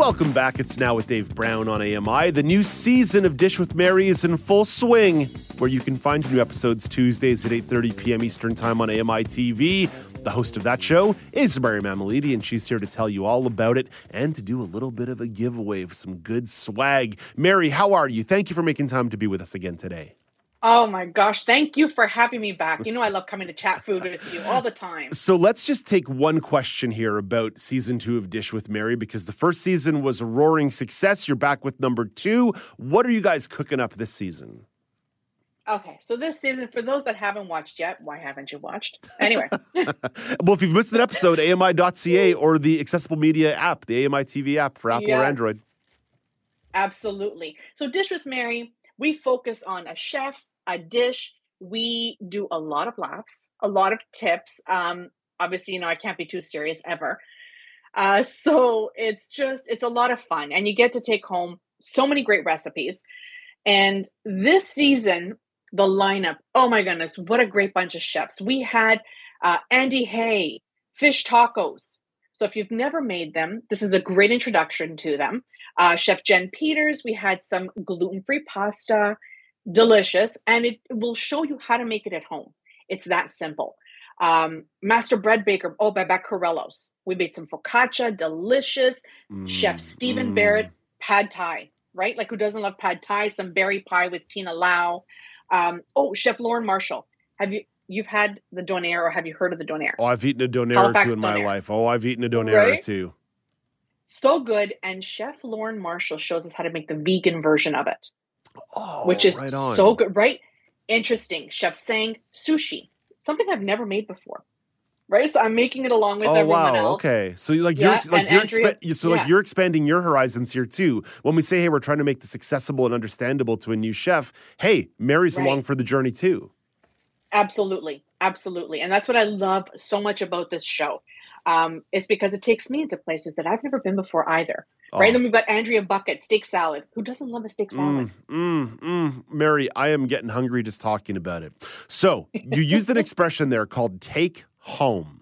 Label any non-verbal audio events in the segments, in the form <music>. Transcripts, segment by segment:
Welcome back. It's now with Dave Brown on AMI. The new season of Dish with Mary is in full swing, where you can find new episodes Tuesdays at 8:30 p.m. Eastern Time on AMI TV. The host of that show is Mary Mammoliti, and she's here to tell you all about it and to do a little bit of a giveaway of some good swag. Mary, how are you? Thank you for making time to be with us again today. Oh my gosh, thank you for having me back. You know I <laughs> love coming to chat food with you all the time. So let's just take one question here about season two of Dish with Mary because the first season was a roaring success. You're back with number two. What are you guys cooking up this season? Okay, so this season, for those that haven't watched yet, why haven't you watched? <laughs> Anyway. <laughs> well, if you've missed an episode, AMI.ca or the accessible media app, the AMI TV app for Apple yeah. or Android. Absolutely. So, Dish with Mary, we focus on a chef, a dish. We do a lot of laughs, a lot of tips. Um, obviously, you know, I can't be too serious ever. Uh, so it's just, it's a lot of fun. And you get to take home so many great recipes. And this season, the lineup, oh my goodness, what a great bunch of chefs. We had uh, Andy Hay, fish tacos. So if you've never made them, this is a great introduction to them. Uh, Chef Jen Peters, we had some gluten free pasta delicious, and it will show you how to make it at home. It's that simple. Um, Master Bread Baker, oh, by Corellos. We made some focaccia, delicious. Mm, Chef Stephen mm. Barrett, pad thai, right? Like who doesn't love pad thai? Some berry pie with Tina Lau. Um, oh, Chef Lauren Marshall. Have you you've had the donair or have you heard of the donair? Oh, I've eaten a donair or two in my life. Oh, I've eaten a donair right? two. So good. And Chef Lauren Marshall shows us how to make the vegan version of it. Oh, which is right so good, right? Interesting. Chef Sang sushi, something I've never made before. Right, so I'm making it along with oh, everyone wow. else. Okay, so like yeah, you're like you're Andrea, expa- so yeah. like you're expanding your horizons here too. When we say, "Hey, we're trying to make this accessible and understandable to a new chef," hey, Mary's right. along for the journey too. Absolutely, absolutely, and that's what I love so much about this show um, is because it takes me into places that I've never been before either. Oh. Right. Then we've got Andrea Buckett, steak salad. Who doesn't love a steak salad? Mm, mm, mm. Mary, I am getting hungry just talking about it. So you <laughs> used an expression there called take home.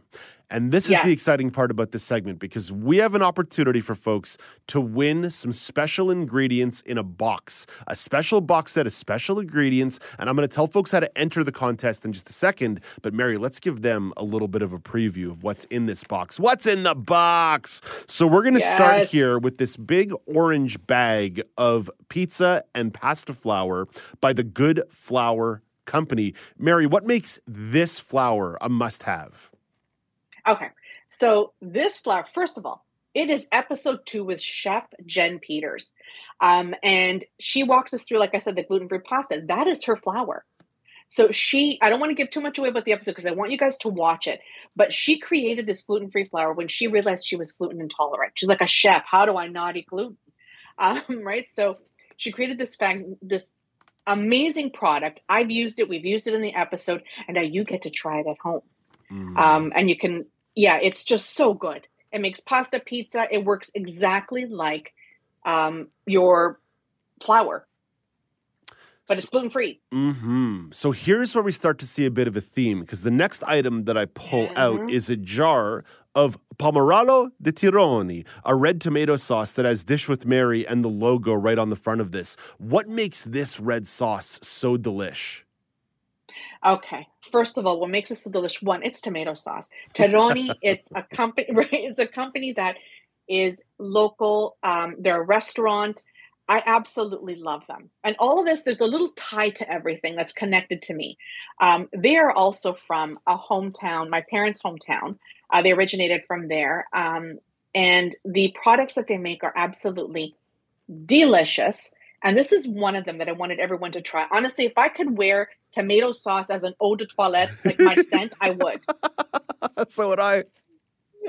And this is the exciting part about this segment because we have an opportunity for folks to win some special ingredients in a box, a special box set of special ingredients. And I'm going to tell folks how to enter the contest in just a second. But Mary, let's give them a little bit of a preview of what's in this box. What's in the box? So we're going to yes. start here with this big orange bag of pizza and pasta flour by the Good Flour Company. Mary, what makes this flour a must have? Okay. So this flour, first of all, it is episode two with Chef Jen Peters. Um, and she walks us through, like I said, the gluten free pasta. That is her flour. So she, I don't want to give too much away about the episode because I want you guys to watch it. But she created this gluten free flour when she realized she was gluten intolerant. She's like a chef. How do I not eat gluten? <laughs> Um, right. So she created this this amazing product. I've used it. We've used it in the episode, and now you get to try it at home. Mm. Um, and you can yeah, it's just so good. It makes pasta pizza. It works exactly like um, your flour, but it's gluten free. Mm-hmm. So here's where we start to see a bit of a theme because the next item that I pull mm-hmm. out is a jar of Pomerolo di Terroni, a red tomato sauce that has Dish with Mary and the logo right on the front of this. What makes this red sauce so delish? Okay. First of all, what makes it so delicious? One, it's tomato sauce. Terroni, <laughs> it's a company, <laughs> right? It's a company that is local. Um, they're a restaurant. I absolutely love them. And all of this, there's a little tie to everything that's connected to me. Um, they are also from a hometown, my parents' hometown. Uh, they originated from there. Um, and the products that they make are absolutely delicious. And this is one of them that I wanted everyone to try. Honestly, if I could wear tomato sauce as an eau de toilette, like my scent, I would. <laughs> so would I.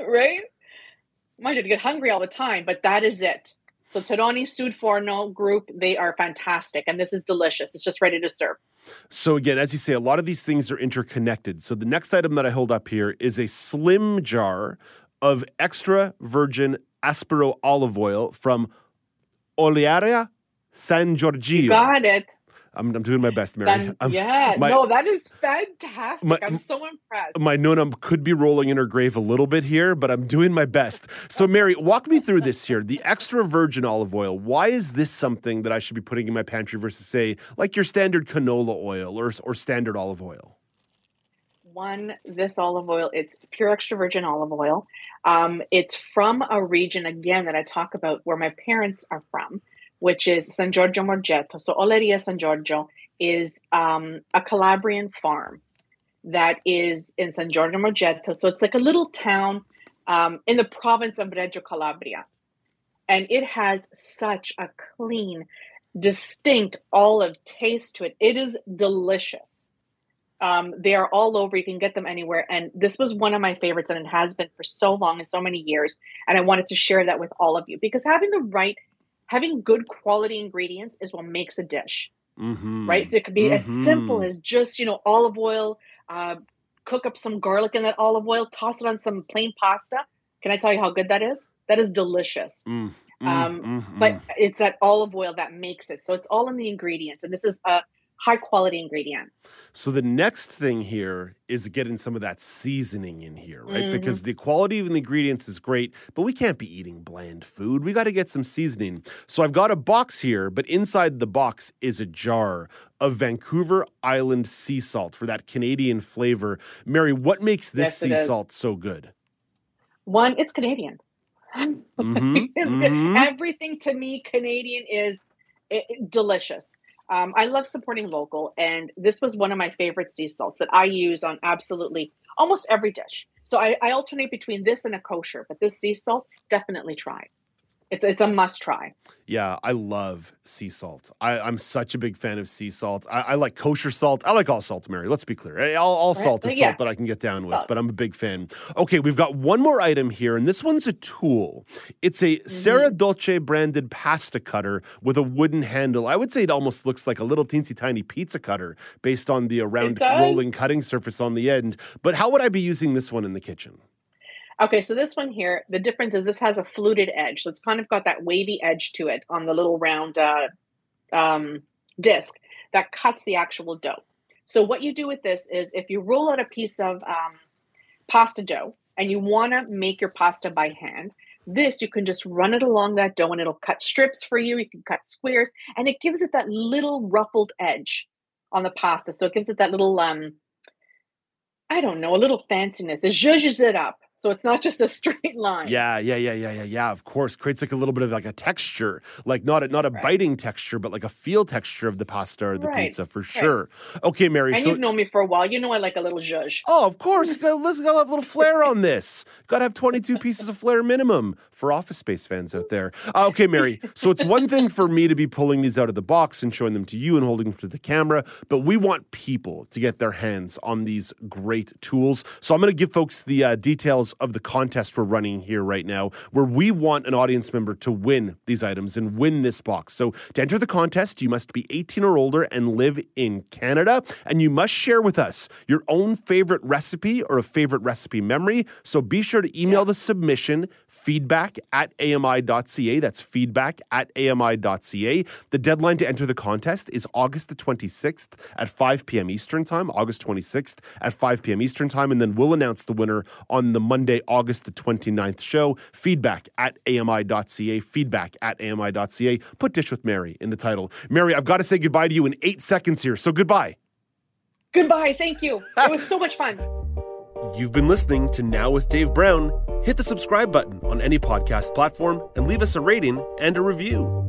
Right? Mind you, get hungry all the time, but that is it. So Terroni Sud Forno group, they are fantastic, and this is delicious. It's just ready to serve. So again, as you say, a lot of these things are interconnected. So the next item that I hold up here is a slim jar of extra virgin aspero olive oil from Olearia San Giorgio. You got it. I'm, I'm doing my best, Mary. <laughs> yeah, my, no, that is fantastic. My, I'm so impressed. My nona could be rolling in her grave a little bit here, but I'm doing my best. So, Mary, walk me through this here. The extra virgin olive oil. Why is this something that I should be putting in my pantry versus, say, like your standard canola oil or, or standard olive oil? One, this olive oil, it's pure extra virgin olive oil. Um, it's from a region, again, that I talk about where my parents are from which is San Giorgio Morgeto. So Olearia San Giorgio is um, a Calabrian farm that is in San Giorgio Morgeto. So it's like a little town um, in the province of Reggio Calabria. And it has such a clean, distinct olive taste to it. It is delicious. Um, they are all over. You can get them anywhere. And this was one of my favorites, and it has been for so long and so many years. And I wanted to share that with all of you because having the right having good quality ingredients is what makes a dish. Mm-hmm. Right. So it could be mm-hmm. as simple as just, you know, olive oil, uh, cook up some garlic in that olive oil, toss it on some plain pasta. Can I tell you how good that is? That is delicious. Mm, mm, um, mm, but mm. it's that olive oil that makes it. So it's all in the ingredients. And this is a high quality ingredient. So the next thing here is getting some of that seasoning in here, right? Mm-hmm. Because the quality of the ingredients is great, but we can't be eating bland food. We got to get some seasoning. So I've got a box here, but inside the box is a jar of Vancouver Island sea salt for that Canadian flavor. Mary, what makes this yes, sea salt so good? One, it's Canadian. Mm-hmm. <laughs> it's mm-hmm. Everything to me Canadian is it, delicious. Um, I love supporting local, and this was one of my favorite sea salts that I use on absolutely almost every dish. So I, I alternate between this and a kosher, but this sea salt, definitely try it's it's a must try. Yeah, I love sea salt. I, am such a big fan of sea salt. I, I, like kosher salt. I like all salt, Mary. Let's be clear. All, all salt is yeah. salt that I can get down with, but I'm a big fan. Okay, we've got one more item here, and this one's a tool. It's a mm-hmm. Serra Dolce branded pasta cutter with a wooden handle. I would say it almost looks like a little teensy tiny pizza cutter based on the round rolling cutting surface on the end. But how would I be using this one in the kitchen? Okay, so this one here, the difference is this has a fluted edge. So it's kind of got that wavy edge to it on the little round uh, um, disc that cuts the actual dough. So what you do with this is if you roll out a piece of um, pasta dough and you want to make your pasta by hand, this you can just run it along that dough and it'll cut strips for you. You can cut squares and it gives it that little ruffled edge on the pasta. So it gives it that little um, I don't know, a little fanciness. It zhuzhes it up. So it's not just a <laughs> straight line. Yeah, yeah, yeah, yeah, yeah, yeah. Of course, creates like a little bit of like a texture, like not a not a right. biting texture, but like a feel texture of the pasta or the right. pizza for sure. Okay, Mary. And so, you've known me for a while. You know I like a little zhuzh. Oh, of course. <laughs> Let's gotta have a little flair on this. Got to have twenty two pieces of flair minimum for Office Space fans out there. Uh, okay, Mary. So it's one thing for me to be pulling these out of the box and showing them to you and holding them to the camera, but we want people to get their hands on these great tools. So I'm going to give folks the uh, details of the contest we're running here right now, where we want an audience member to win these items and win this box. So to enter the contest, you must be 18 or older and live in Canada, and you must share with us your own favorite recipe or a favorite recipe memory. So be sure to email the submission feedback at ami.ca. That's feedback at ami.ca. The deadline to enter the contest is August the 26th at 5 p.m. Eastern Time, August 26th at 5 p.m. Eastern Time, and then we'll announce the winner on the Monday, August the 29th show. Feedback at ami.ca, feedback at ami.ca. Put Dish with Mary in the title. Mary, I've got to say goodbye to you in eight seconds here, so goodbye. Goodbye. Thank you. It was so much fun. You've been listening to Now with Dave Brown. Hit the subscribe button on any podcast platform and leave us a rating and a review.